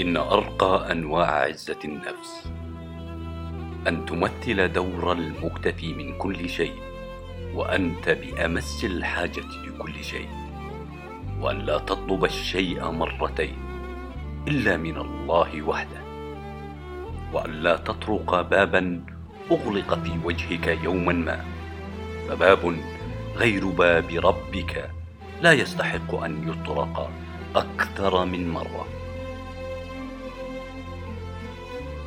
إن أرقى أنواع عزة النفس. أن تمثل دور المكتفي من كل شيء وأنت بأمس الحاجة لكل شيء. وأن لا تطلب الشيء مرتين إلا من الله وحده. وأن لا تطرق بابا أغلق في وجهك يوما ما. فباب غير باب ربك لا يستحق أن يطرق أكثر من مرة.